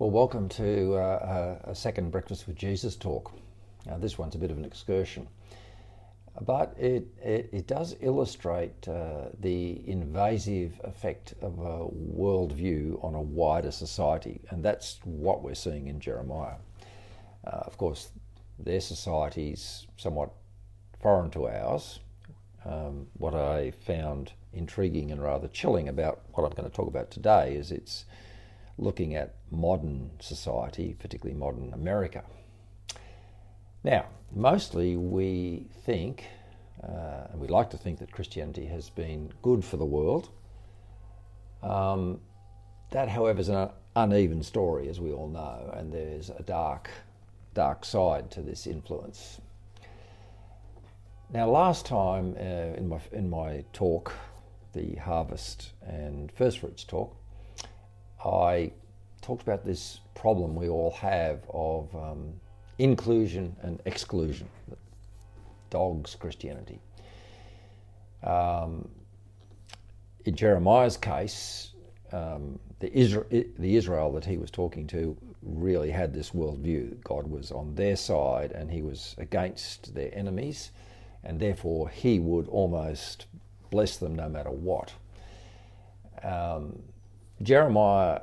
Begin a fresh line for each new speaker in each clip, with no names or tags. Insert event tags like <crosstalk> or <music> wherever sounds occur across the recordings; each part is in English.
Well, welcome to uh, a second Breakfast with Jesus talk. Now, this one's a bit of an excursion, but it, it, it does illustrate uh, the invasive effect of a worldview on a wider society, and that's what we're seeing in Jeremiah. Uh, of course, their society's somewhat foreign to ours. Um, what I found intriguing and rather chilling about what I'm going to talk about today is it's looking at modern society, particularly modern America. Now, mostly we think, uh, and we like to think that Christianity has been good for the world. Um, that, however, is an uneven story, as we all know, and there's a dark, dark side to this influence. Now, last time uh, in my in my talk, the harvest and first fruits talk, I talked about this problem we all have of um, inclusion and exclusion, dog's Christianity. Um, in Jeremiah's case, um, the, Israel, the Israel that he was talking to really had this worldview. God was on their side and he was against their enemies, and therefore he would almost bless them no matter what. Um, Jeremiah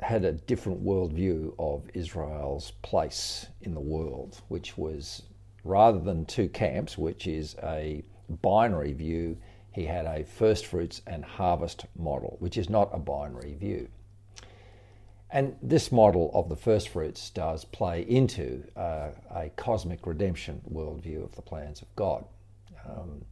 had a different worldview of Israel's place in the world, which was rather than two camps, which is a binary view, he had a first fruits and harvest model, which is not a binary view. And this model of the first fruits does play into uh, a cosmic redemption worldview of the plans of God. Um,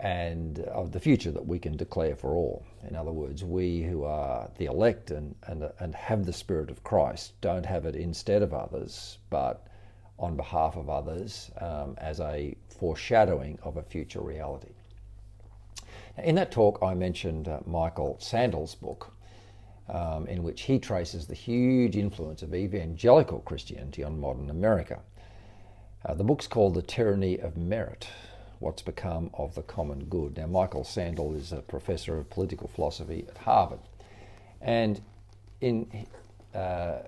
and of the future that we can declare for all. In other words, we who are the elect and, and, and have the Spirit of Christ don't have it instead of others, but on behalf of others um, as a foreshadowing of a future reality. In that talk, I mentioned uh, Michael Sandel's book, um, in which he traces the huge influence of evangelical Christianity on modern America. Uh, the book's called The Tyranny of Merit, what's become of the common good. Now, Michael Sandel is a professor of political philosophy at Harvard, and in uh,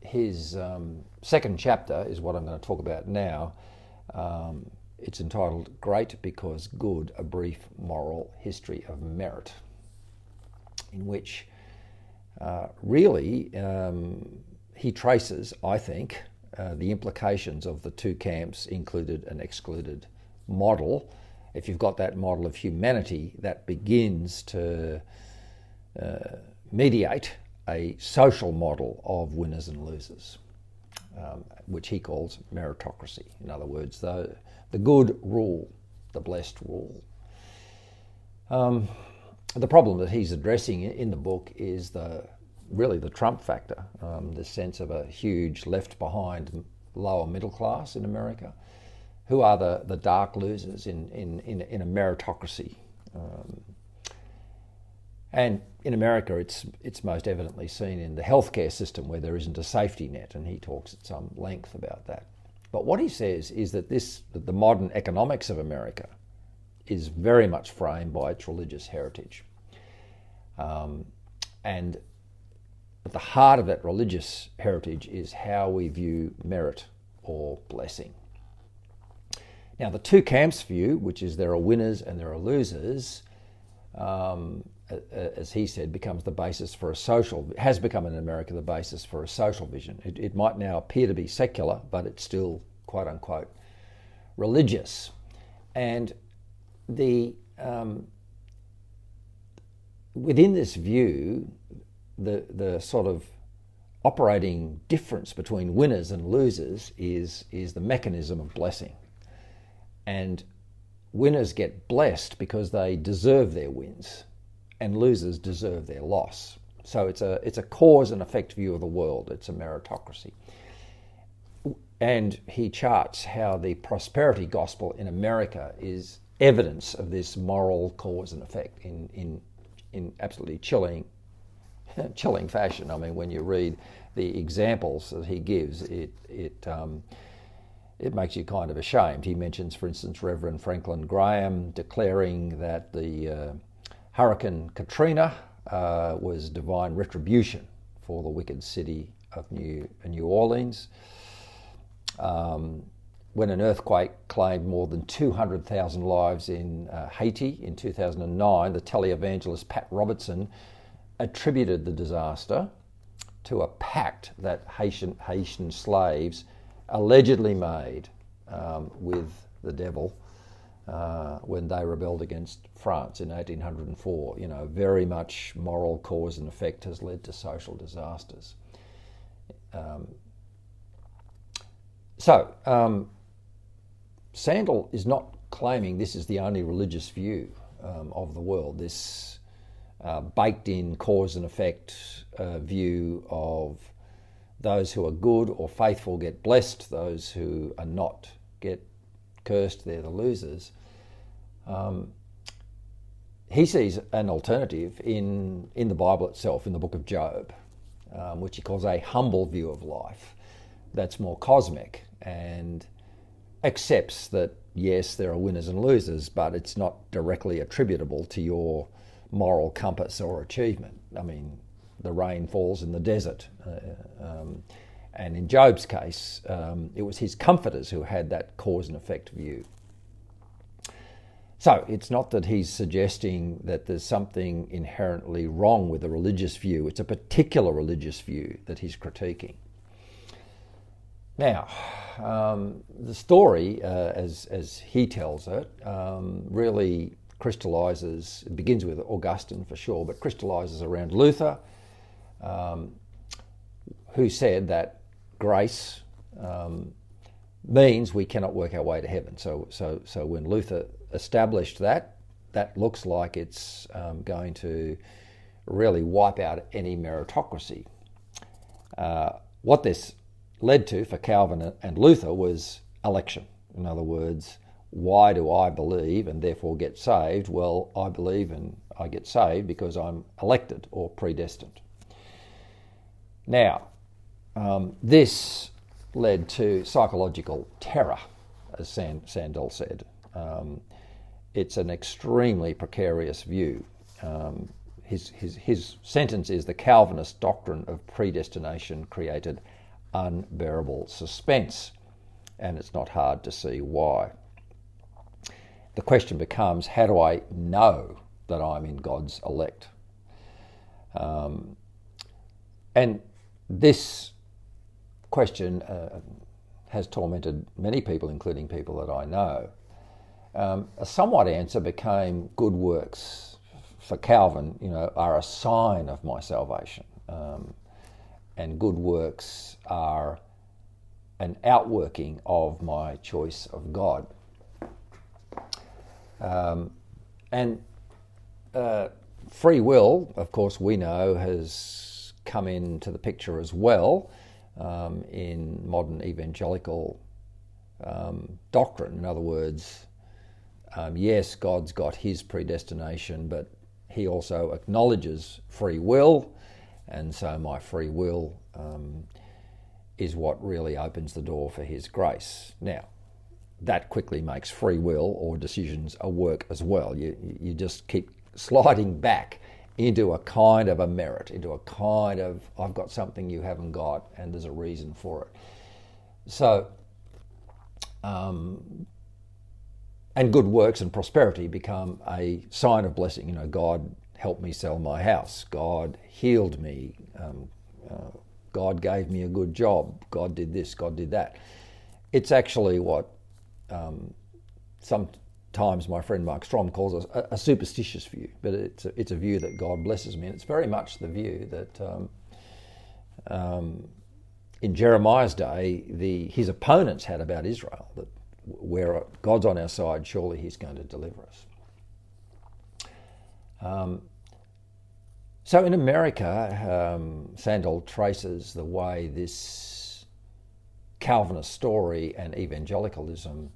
his um, second chapter is what I'm going to talk about now. Um, it's entitled Great Because Good A Brief Moral History of Merit, in which uh, really um, he traces, I think, uh, the implications of the two camps, included and excluded model, if you've got that model of humanity, that begins to uh, mediate a social model of winners and losers, um, which he calls meritocracy. In other words, the, the good rule, the blessed rule. Um, the problem that he's addressing in the book is the really the Trump factor, um, the sense of a huge left behind lower middle class in America who are the, the dark losers in, in, in, in a meritocracy. Um, and in America, it's, it's most evidently seen in the healthcare system where there isn't a safety net, and he talks at some length about that. But what he says is that this, that the modern economics of America is very much framed by its religious heritage. Um, and at the heart of that religious heritage is how we view merit or blessing. Now, the two camps view, which is there are winners and there are losers, um, as he said, becomes the basis for a social, has become in America the basis for a social vision. It, it might now appear to be secular, but it's still, quote unquote, religious. And the um, within this view, the, the sort of operating difference between winners and losers is, is the mechanism of blessing. And winners get blessed because they deserve their wins, and losers deserve their loss. So it's a, it's a cause and effect view of the world, it's a meritocracy. And he charts how the prosperity gospel in America is evidence of this moral cause and effect in, in, in absolutely chilling, <laughs> chilling fashion. I mean, when you read the examples that he gives, it, it um, it makes you kind of ashamed. He mentions, for instance, Reverend Franklin Graham declaring that the uh, Hurricane Katrina uh, was divine retribution for the wicked city of New, New Orleans. Um, when an earthquake claimed more than 200,000 lives in uh, Haiti in 2009, the televangelist Pat Robertson attributed the disaster to a pact that Haitian, Haitian slaves allegedly made um, with the devil uh, when they rebelled against France in 1804. You know, very much moral cause and effect has led to social disasters. Um, so, um, Sandel is not claiming this is the only religious view um, of the world, this uh, baked in cause and effect uh, view of those who are good or faithful get blessed, those who are not get cursed, they're the losers. Um, he sees an alternative in, in the Bible itself, in the book of Job, um, which he calls a humble view of life that's more cosmic and accepts that, yes, there are winners and losers, but it's not directly attributable to your moral compass or achievement. I mean, the rain falls in the desert. Uh, um, and in Job's case, um, it was his comforters who had that cause and effect view. So it's not that he's suggesting that there's something inherently wrong with a religious view, it's a particular religious view that he's critiquing. Now, um, the story, uh, as, as he tells it, um, really crystallizes, it begins with Augustine for sure, but crystallizes around Luther, um, who said that grace um, means we cannot work our way to heaven. So, so, so when Luther established that, that looks like it's um, going to really wipe out any meritocracy. Uh, what this led to for Calvin and Luther was election. In other words, why do I believe and therefore get saved? Well, I believe and I get saved because I'm elected or predestined. Now, um, this led to psychological terror, as Sandel said. Um, it's an extremely precarious view. Um, his, his, his sentence is the Calvinist doctrine of predestination created unbearable suspense, and it's not hard to see why. The question becomes how do I know that I'm in God's elect? Um, and this question uh, has tormented many people, including people that I know. Um, a somewhat answer became good works for Calvin, you know, are a sign of my salvation. Um, and good works are an outworking of my choice of God. Um, and uh, free will, of course, we know has come into the picture as well um, in modern evangelical um, doctrine. In other words, um, yes, God's got his predestination, but he also acknowledges free will and so my free will um, is what really opens the door for His grace. Now, that quickly makes free will or decisions a work as well. You, you just keep sliding back into a kind of a merit, into a kind of, I've got something you haven't got, and there's a reason for it. So, um, and good works and prosperity become a sign of blessing. You know, God helped me sell my house. God healed me. Um, uh, God gave me a good job. God did this. God did that. It's actually what um, sometimes my friend Mark Strom calls a, a, superstitious view, but it's a, it's a view that God blesses me. And it's very much the view that um, um, in Jeremiah's day, the, his opponents had about Israel that where God's on our side, surely he's going to deliver us. Um, so in America, um, Sandel traces the way this Calvinist story and evangelicalism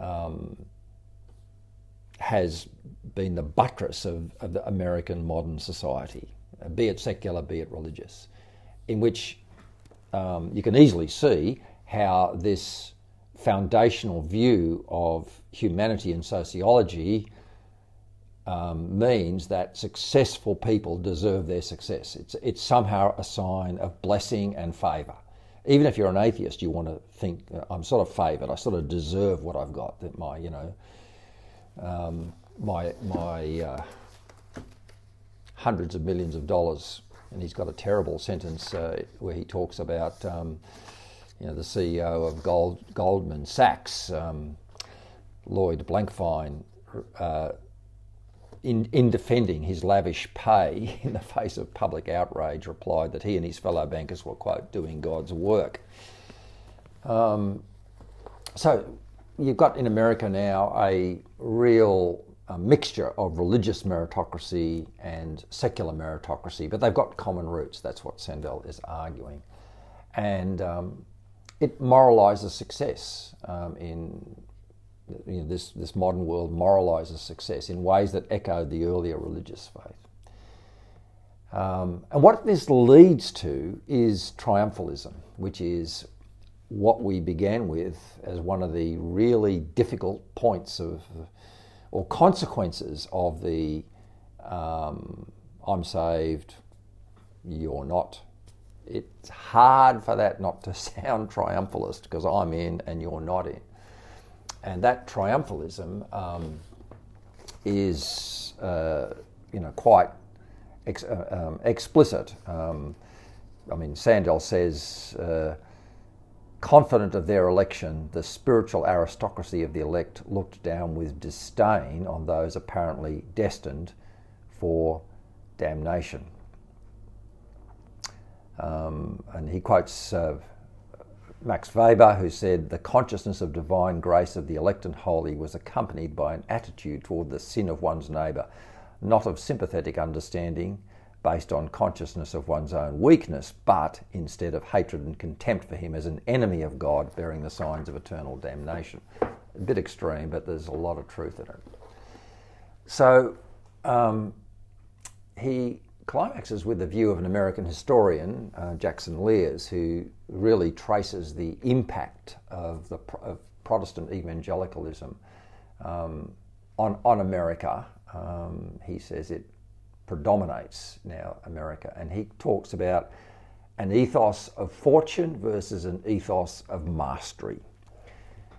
um, has been the buttress of, of, the American modern society, be it secular, be it religious, in which um, you can easily see how this foundational view of humanity and sociology um, means that successful people deserve their success. It's, it's somehow a sign of blessing and favour. Even if you're an atheist, you want to think, I'm sort of favoured, I sort of deserve what I've got, that my, you know, um, my, my uh, hundreds of millions of dollars. And he's got a terrible sentence uh, where he talks about, um, you know, the CEO of Gold, Goldman Sachs, um, Lloyd Blankfein, uh, in, in defending his lavish pay <laughs> in the face of public outrage, replied that he and his fellow bankers were, quote, doing God's work. Um, so you've got in America now a real a mixture of religious meritocracy and secular meritocracy, but they've got common roots. That's what Sandel is arguing. And um, it moralizes success um, in you know, this, this modern world moralizes success in ways that echoed the earlier religious faith. Um, and what this leads to is triumphalism, which is what we began with as one of the really difficult points of or consequences of the um, I'm saved, you're not. It's hard for that not to <laughs> sound triumphalist because I'm in and you're not in and that triumphalism um, is, uh, you know, quite ex- uh, um, explicit. Um, I mean, Sandel says, uh, confident of their election, the spiritual aristocracy of the elect looked down with disdain on those apparently destined for damnation. Um, and he quotes uh, Max Weber, who said the consciousness of divine grace of the elect and holy was accompanied by an attitude toward the sin of one's neighbour, not of sympathetic understanding based on consciousness of one's own weakness, but instead of hatred and contempt for him as an enemy of God bearing the signs of eternal damnation. A bit extreme, but there's a lot of truth in it. So um, he climaxes with the view of an American historian, uh, Jackson Lears, who really traces the impact of, the, of Protestant evangelicalism um, on, on America. Um, he says it predominates now America, and he talks about an ethos of fortune versus an ethos of mastery.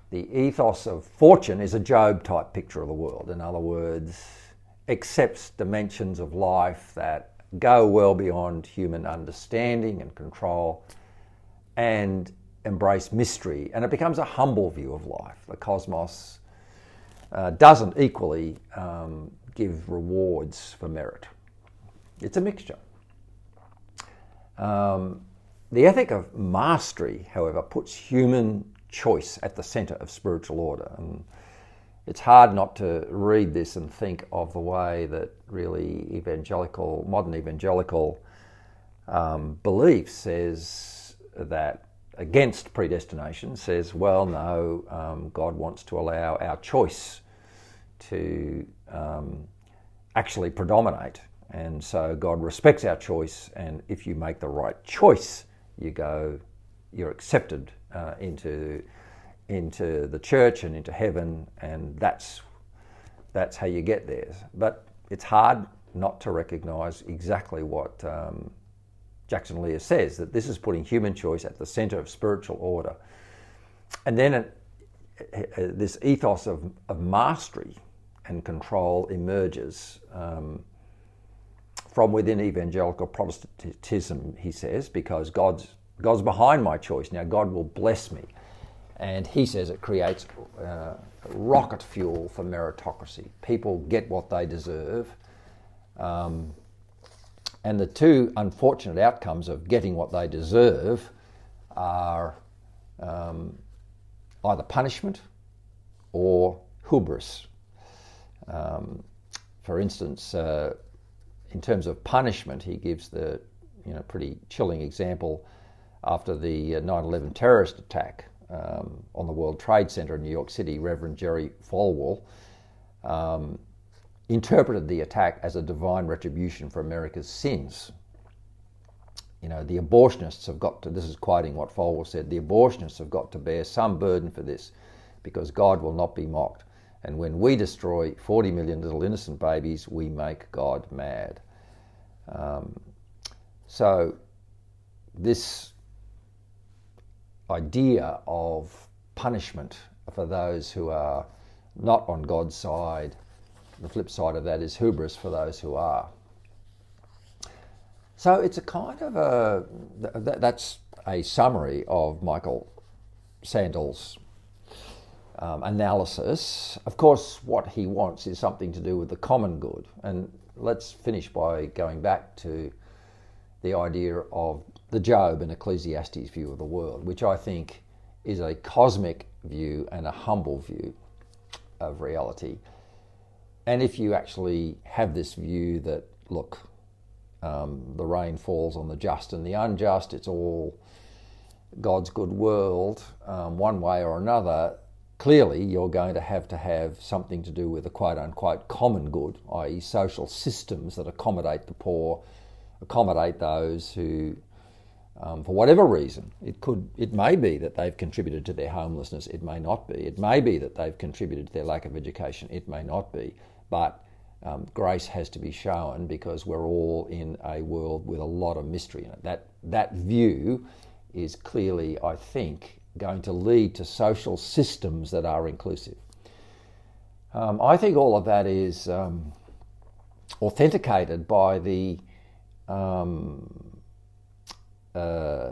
The ethos of fortune is a Job type picture of the world. In other words, accepts dimensions of life that go well beyond human understanding and control and embrace mystery. And it becomes a humble view of life. The cosmos uh, doesn't equally um, give rewards for merit, it's a mixture. Um, the ethic of mastery, however, puts human choice at the centre of spiritual order. And it's hard not to read this and think of the way that really evangelical, modern evangelical um, belief says that against predestination says, well, no, um, God wants to allow our choice to um, actually predominate. And so God respects our choice, and if you make the right choice, you go, you're accepted uh, into into the church and into heaven, and that's that's how you get there. But it's hard not to recognise exactly what um, Jackson Lear says that this is putting human choice at the centre of spiritual order, and then it, this ethos of, of mastery and control emerges. Um, from within evangelical Protestantism, he says, because God's God's behind my choice. Now God will bless me. And he says it creates uh, rocket fuel for meritocracy. People get what they deserve. Um, and the two unfortunate outcomes of getting what they deserve are um, either punishment or hubris. Um, for instance, uh, in terms of punishment, he gives the you know pretty chilling example after the 9/11 uh, terrorist attack um, on the World Trade Center in New York City, Reverend Jerry Falwell, um, interpreted the attack as a divine retribution for America's sins. You know, the abortionists have got to, this is quoting what Falwell said, the abortionists have got to bear some burden for this because God will not be mocked. And when we destroy 40 million little innocent babies, we make God mad. Um, so, this idea of punishment for those who are not on God's side, the flip side of that is hubris for those who are. So it's a kind of a that's a summary of Michael Sandel's um, analysis. Of course, what he wants is something to do with the common good. And let's finish by going back to the idea of the Job and Ecclesiastes view of the world, which I think is a cosmic view and a humble view of reality. And if you actually have this view that, look, um, the rain falls on the just and the unjust, it's all God's good world, um, one way or another, clearly you're going to have to have something to do with the quote unquote common good, i.e., social systems that accommodate the poor, accommodate those who, um, for whatever reason, it could, it may be that they've contributed to their homelessness, it may not be. It may be that they've contributed to their lack of education, it may not be. But um, grace has to be shown because we're all in a world with a lot of mystery in it. That that view is clearly, I think, going to lead to social systems that are inclusive. Um, I think all of that is um, authenticated by the um, uh,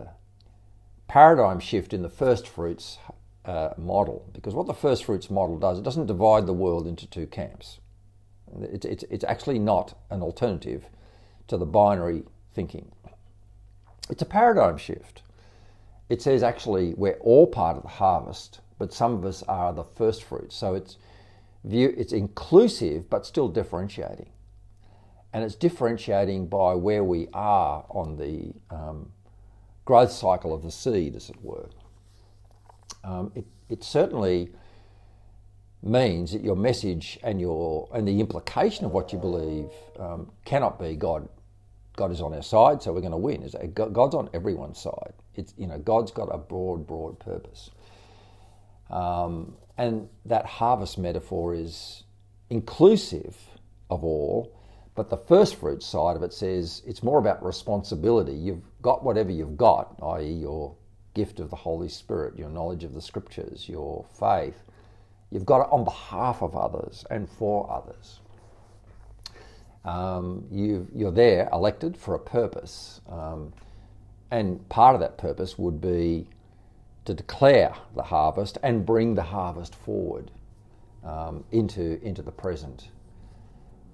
paradigm shift in the first fruits uh, model. Because what the first fruits model does, it doesn't divide the world into two camps. It's, it's, it's actually not an alternative to the binary thinking. It's a paradigm shift it says actually we're all part of the harvest, but some of us are the first fruits. So it's view it's inclusive but still differentiating, and it's differentiating by where we are on the um, growth cycle of the seed, as it were. Um, it, it certainly means that your message and your and the implication of what you believe um, cannot be God. God is on our side, so we're going to win. God's on everyone's side. It's you know God's got a broad, broad purpose, um, and that harvest metaphor is inclusive of all. But the first fruit side of it says it's more about responsibility. You've got whatever you've got, i.e., your gift of the Holy Spirit, your knowledge of the Scriptures, your faith. You've got it on behalf of others and for others. Um, you are there elected for a purpose. Um, and part of that purpose would be to declare the harvest and bring the harvest forward um, into, into the present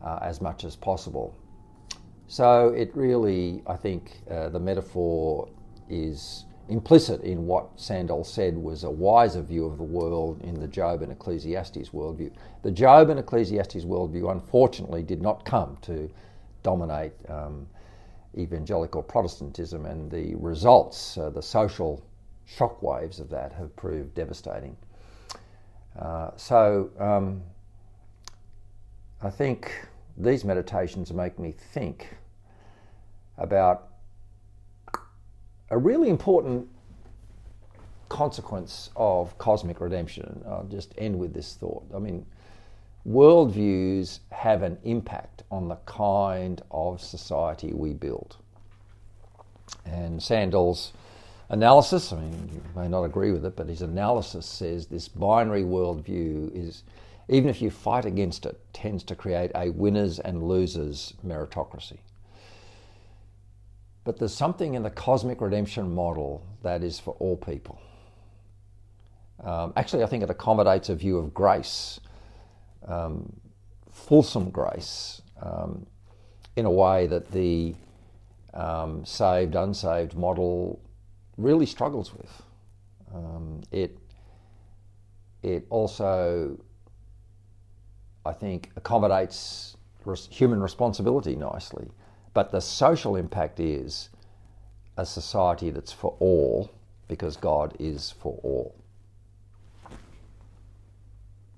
uh, as much as possible. So it really, I think, uh, the metaphor is implicit in what Sandel said was a wiser view of the world in the Job and Ecclesiastes worldview. The Job and Ecclesiastes worldview, unfortunately, did not come to dominate um, evangelical Protestantism, and the results, uh, the social shockwaves of that, have proved devastating. Uh, so um, I think these meditations make me think about a really important consequence of cosmic redemption. I'll just end with this thought. I mean, worldviews have an impact on the kind of society we build. And Sandel's analysis, I mean, you may not agree with it, but his analysis says this binary worldview is, even if you fight against it, tends to create a winners and losers meritocracy. But there's something in the cosmic redemption model that is for all people. Um, actually, I think it accommodates a view of grace um, fulsome grace um, in a way that the um, saved unsaved model really struggles with. Um, it it also, I think, accommodates res- human responsibility nicely, but the social impact is a society that's for all because God is for all.